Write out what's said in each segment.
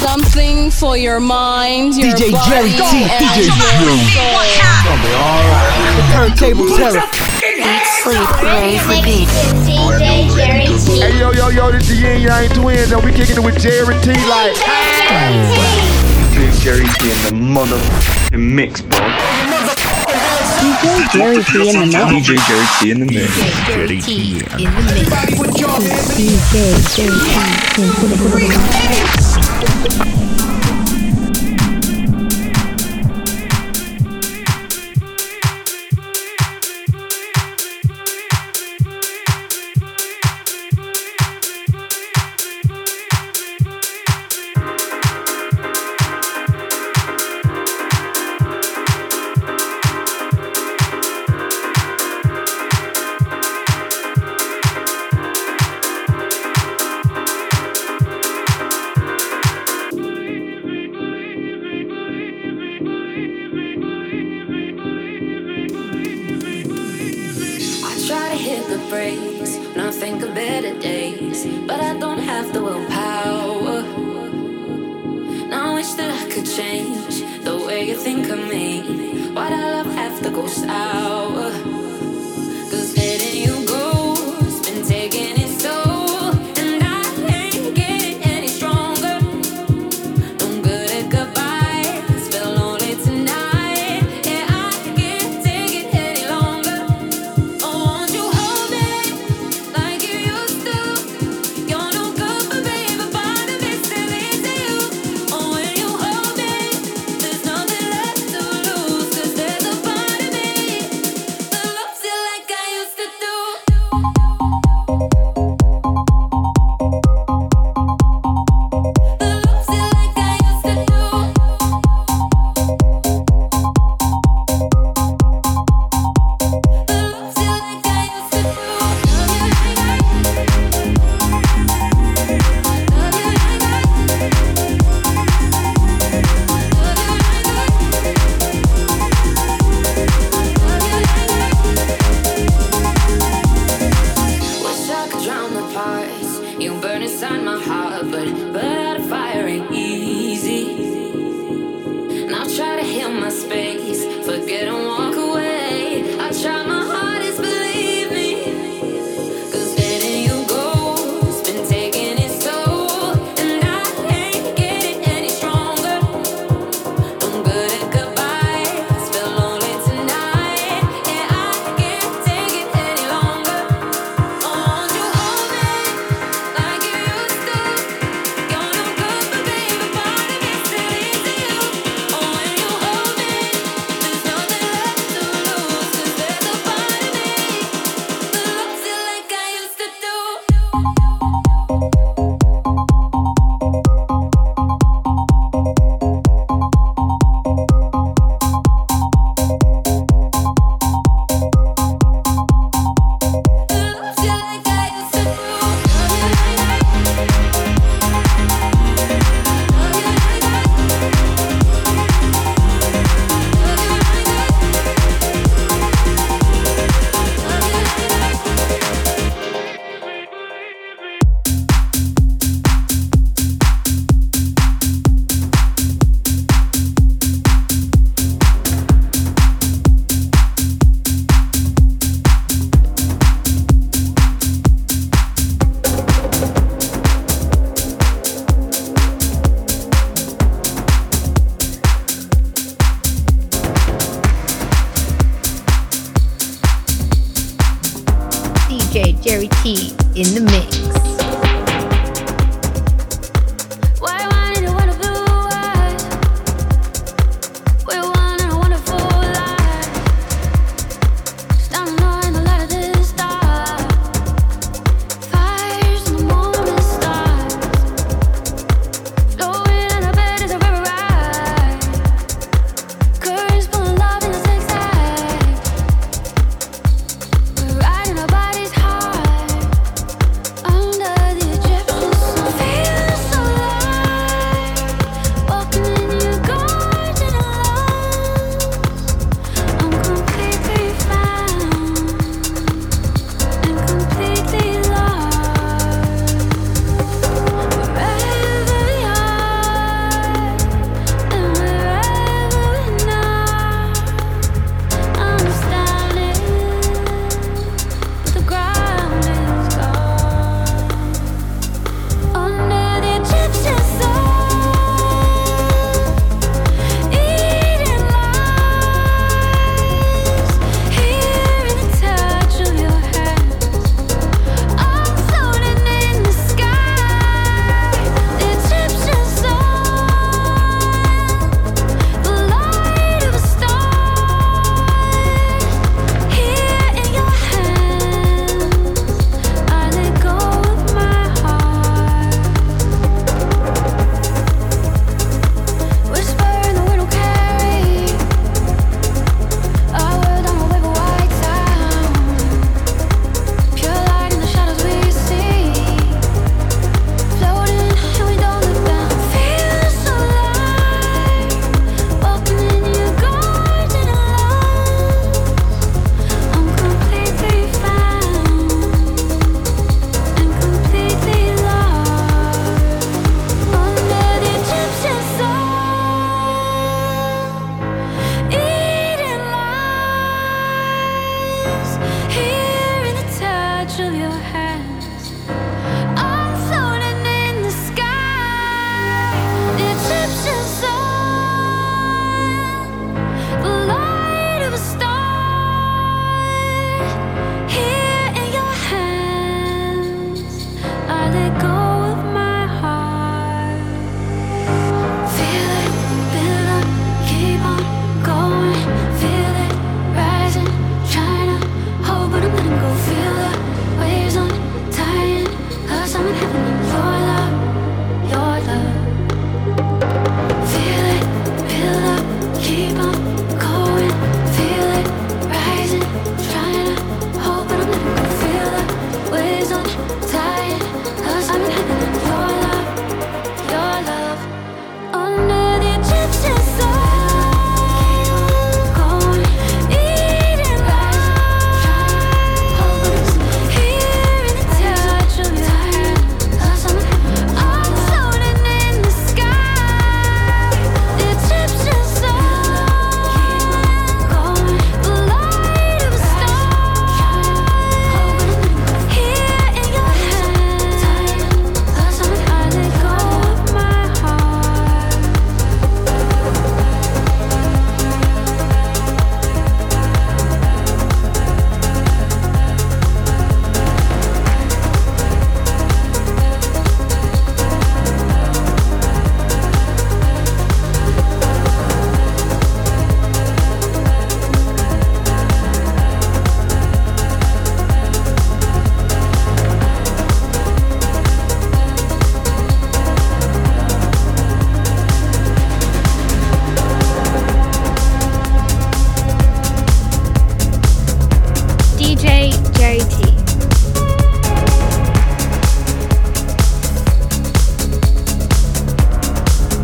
something for your mind, your DJ body, Jerry T. and DJ your soul. Turntable terror. Eat, sleep, rave, repeat. DJ Jerry T. Hey yo yo yo, this the Yin Yang Twins, and we kicking it with Jerry T. Like. DJ Jerry T. in the mother mix, bro. DJ Jerry T in the mix. DJ Jerry T in the mix. Jerry T in the mix. DJ Jerry T in the mix. やった!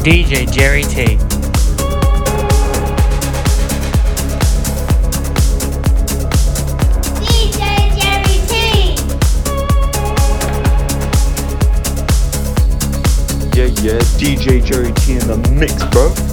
DJ Jerry T. DJ Jerry T in the mix, bro.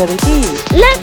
Let's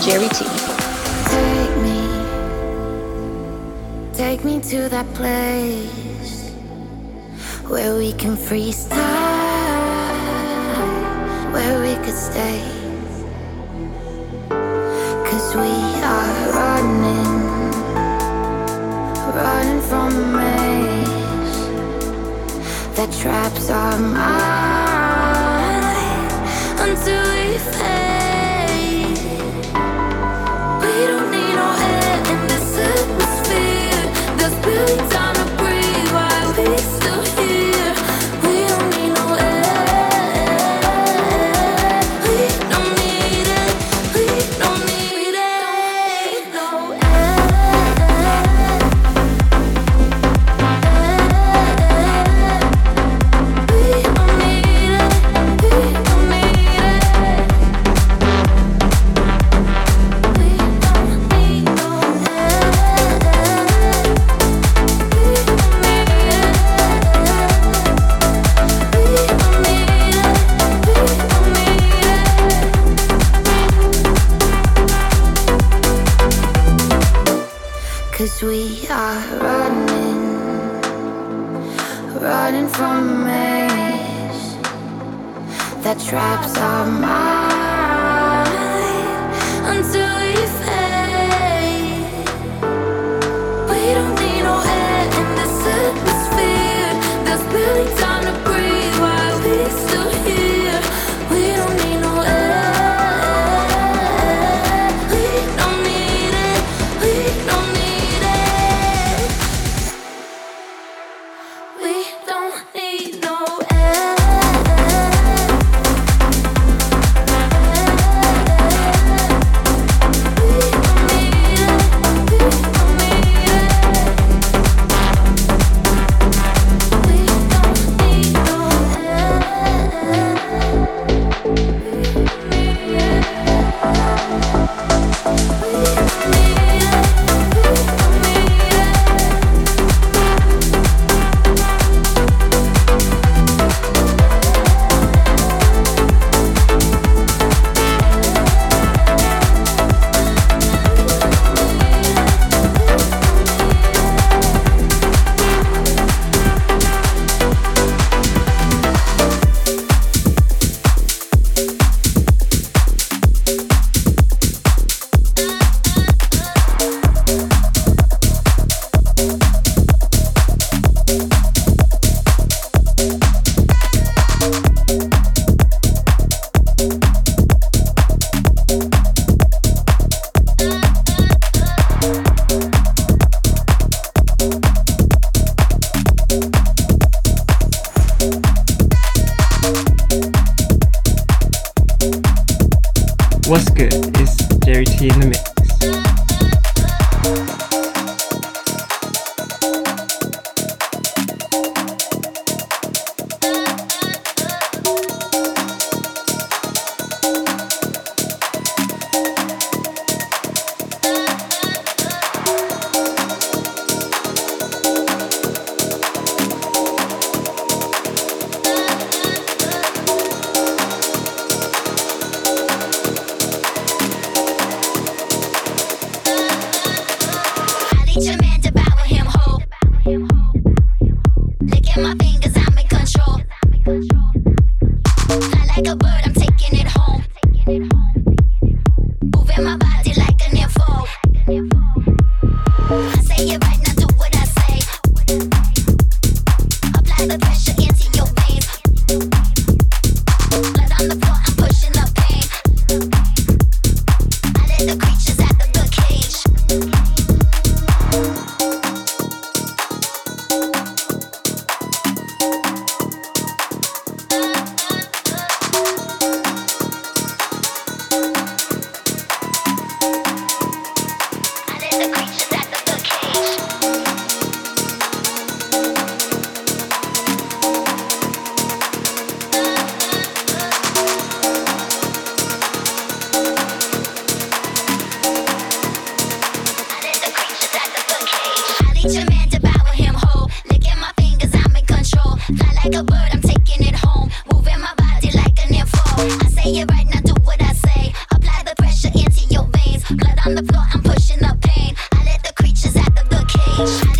Jerry T. Take me, take me to that place where we can freestyle, where we could stay. Cause we are running, running from a maze that traps our mind until we fade. We are running, running from a maze that traps our minds. Bye.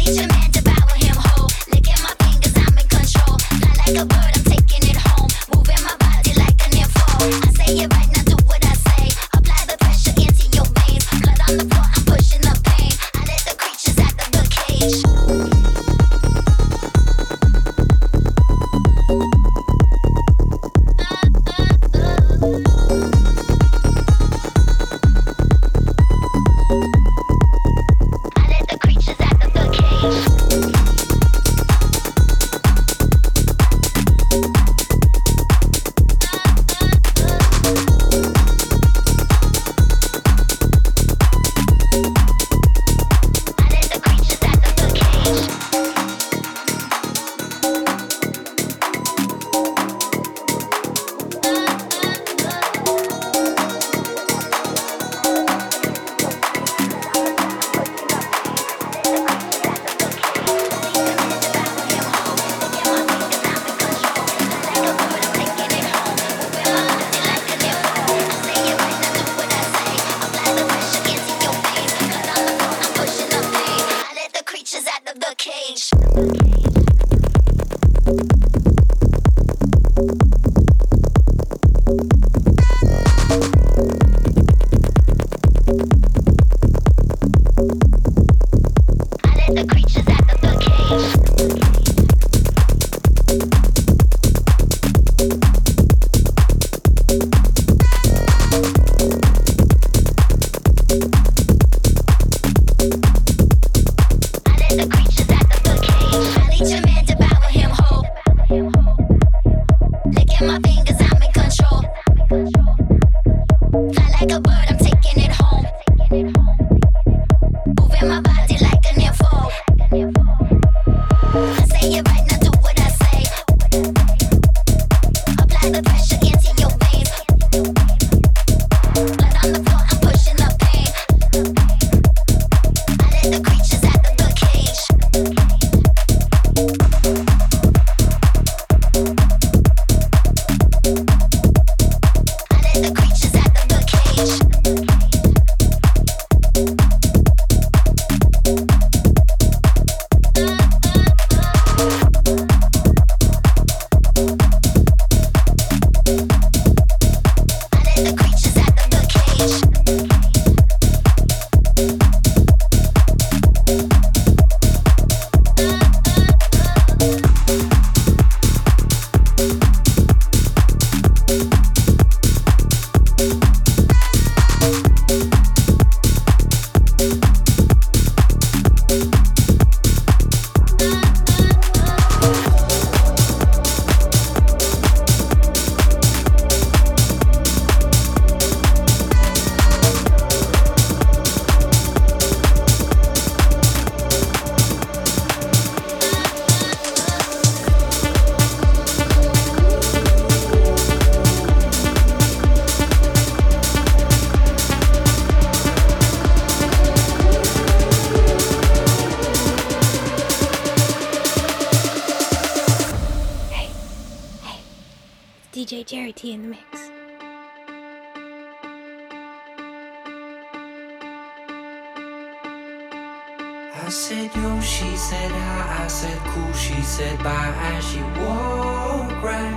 Said hi, I said cool, she said bye as she walked right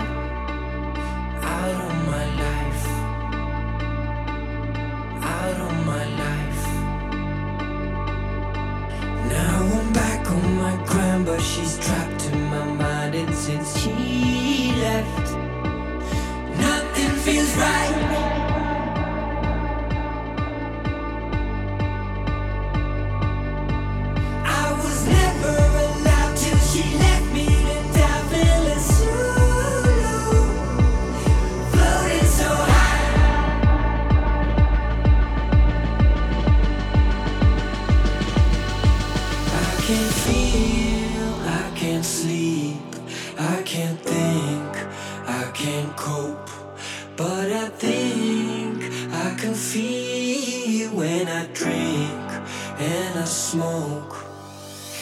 out of my life, out of my life. Now I'm back on my grind, but she's trapped smoke.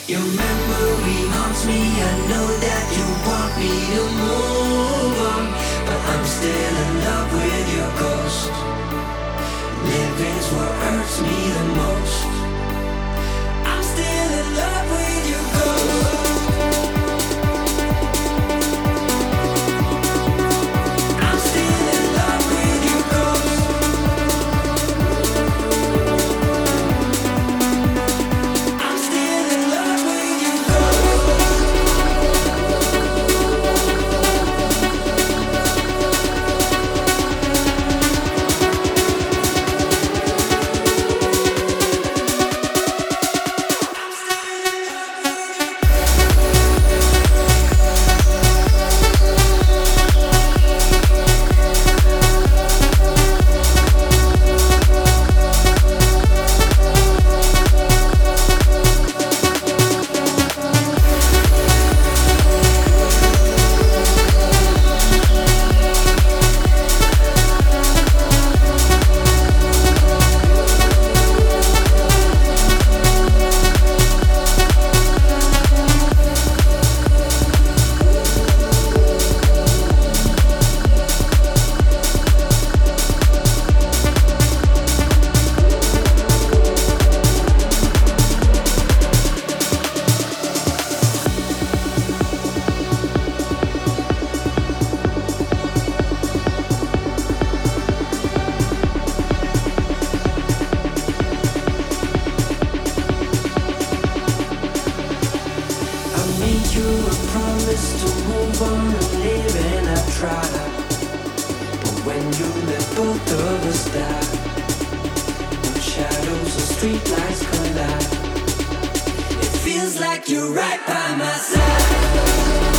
Your memory haunts me. I know that you want me to move on, but I'm still in love with your ghost. Living's what hurts me the most. Both of us die, when shadows and streetlights collide, it feels like you're right by my side.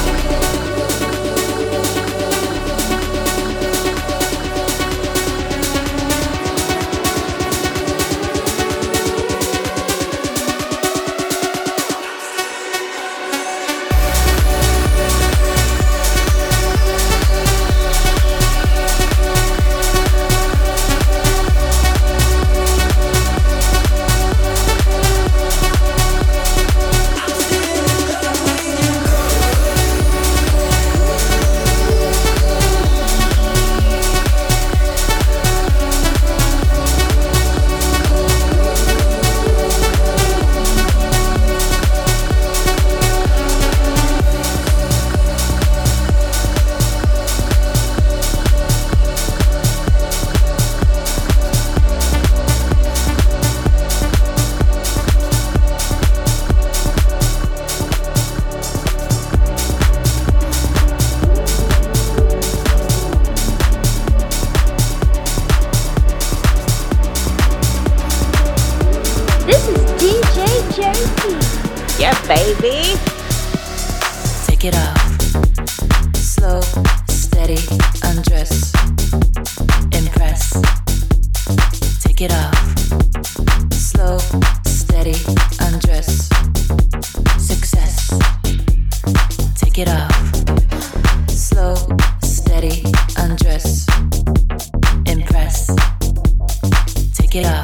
Slow, steady, undress. Impress. Take it off.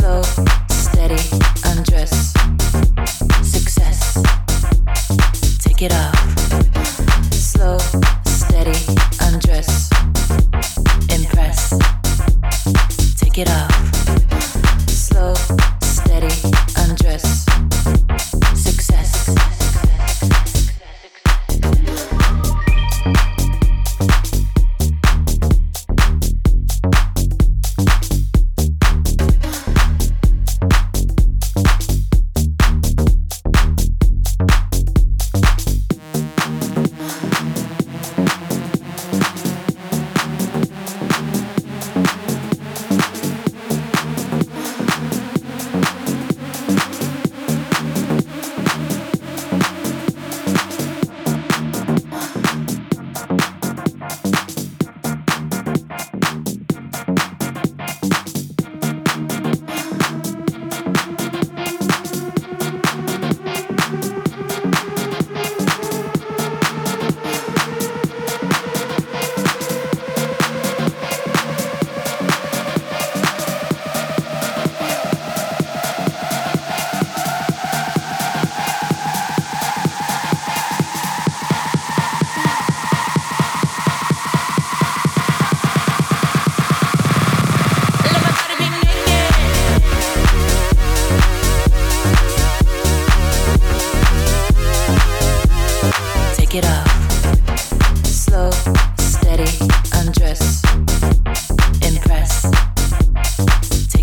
slow.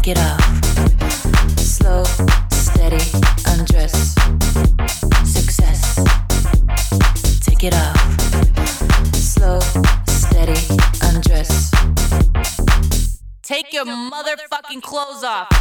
it off. Slow, steady, undress. Success. Take it off. Slow, steady, undress. Take your motherfucking clothes off.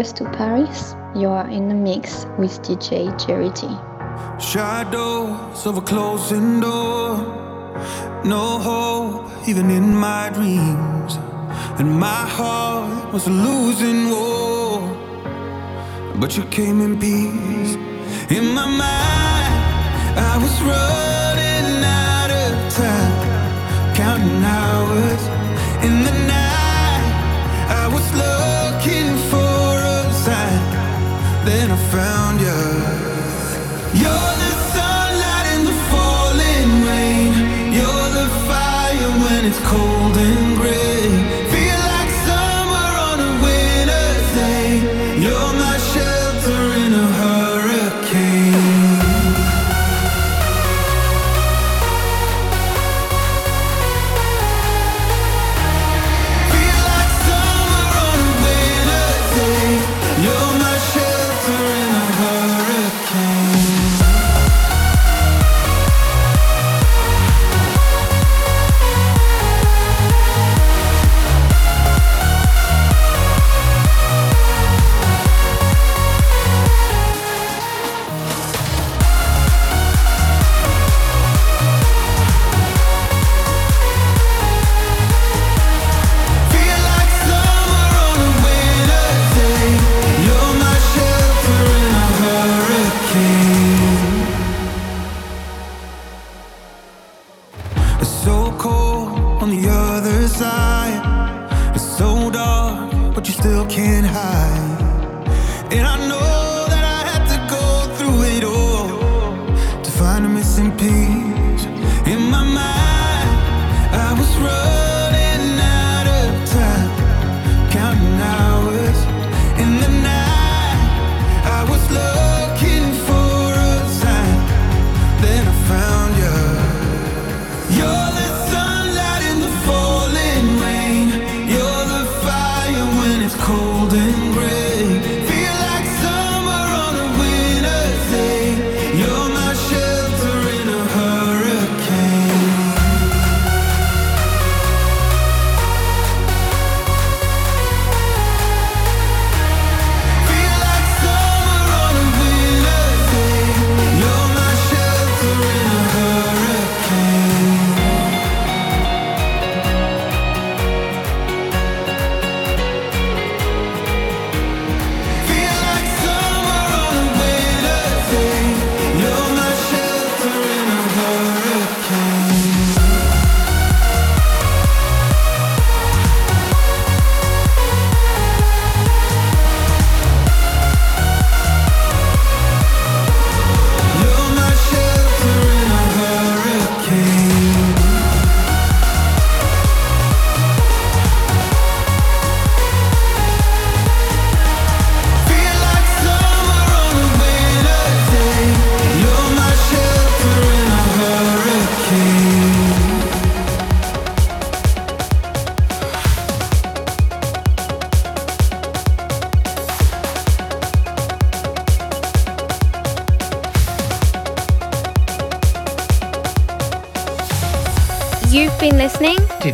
Paris to Paris, you are in the mix with DJ Charity. Shadows of a closing door, no hope even in my dreams, and my heart was a losing war. But you came in peace. In my mind, I was running. found You're the sunlight in the falling rain. You're the fire when it's cold and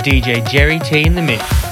DJ Jerry T in the mix.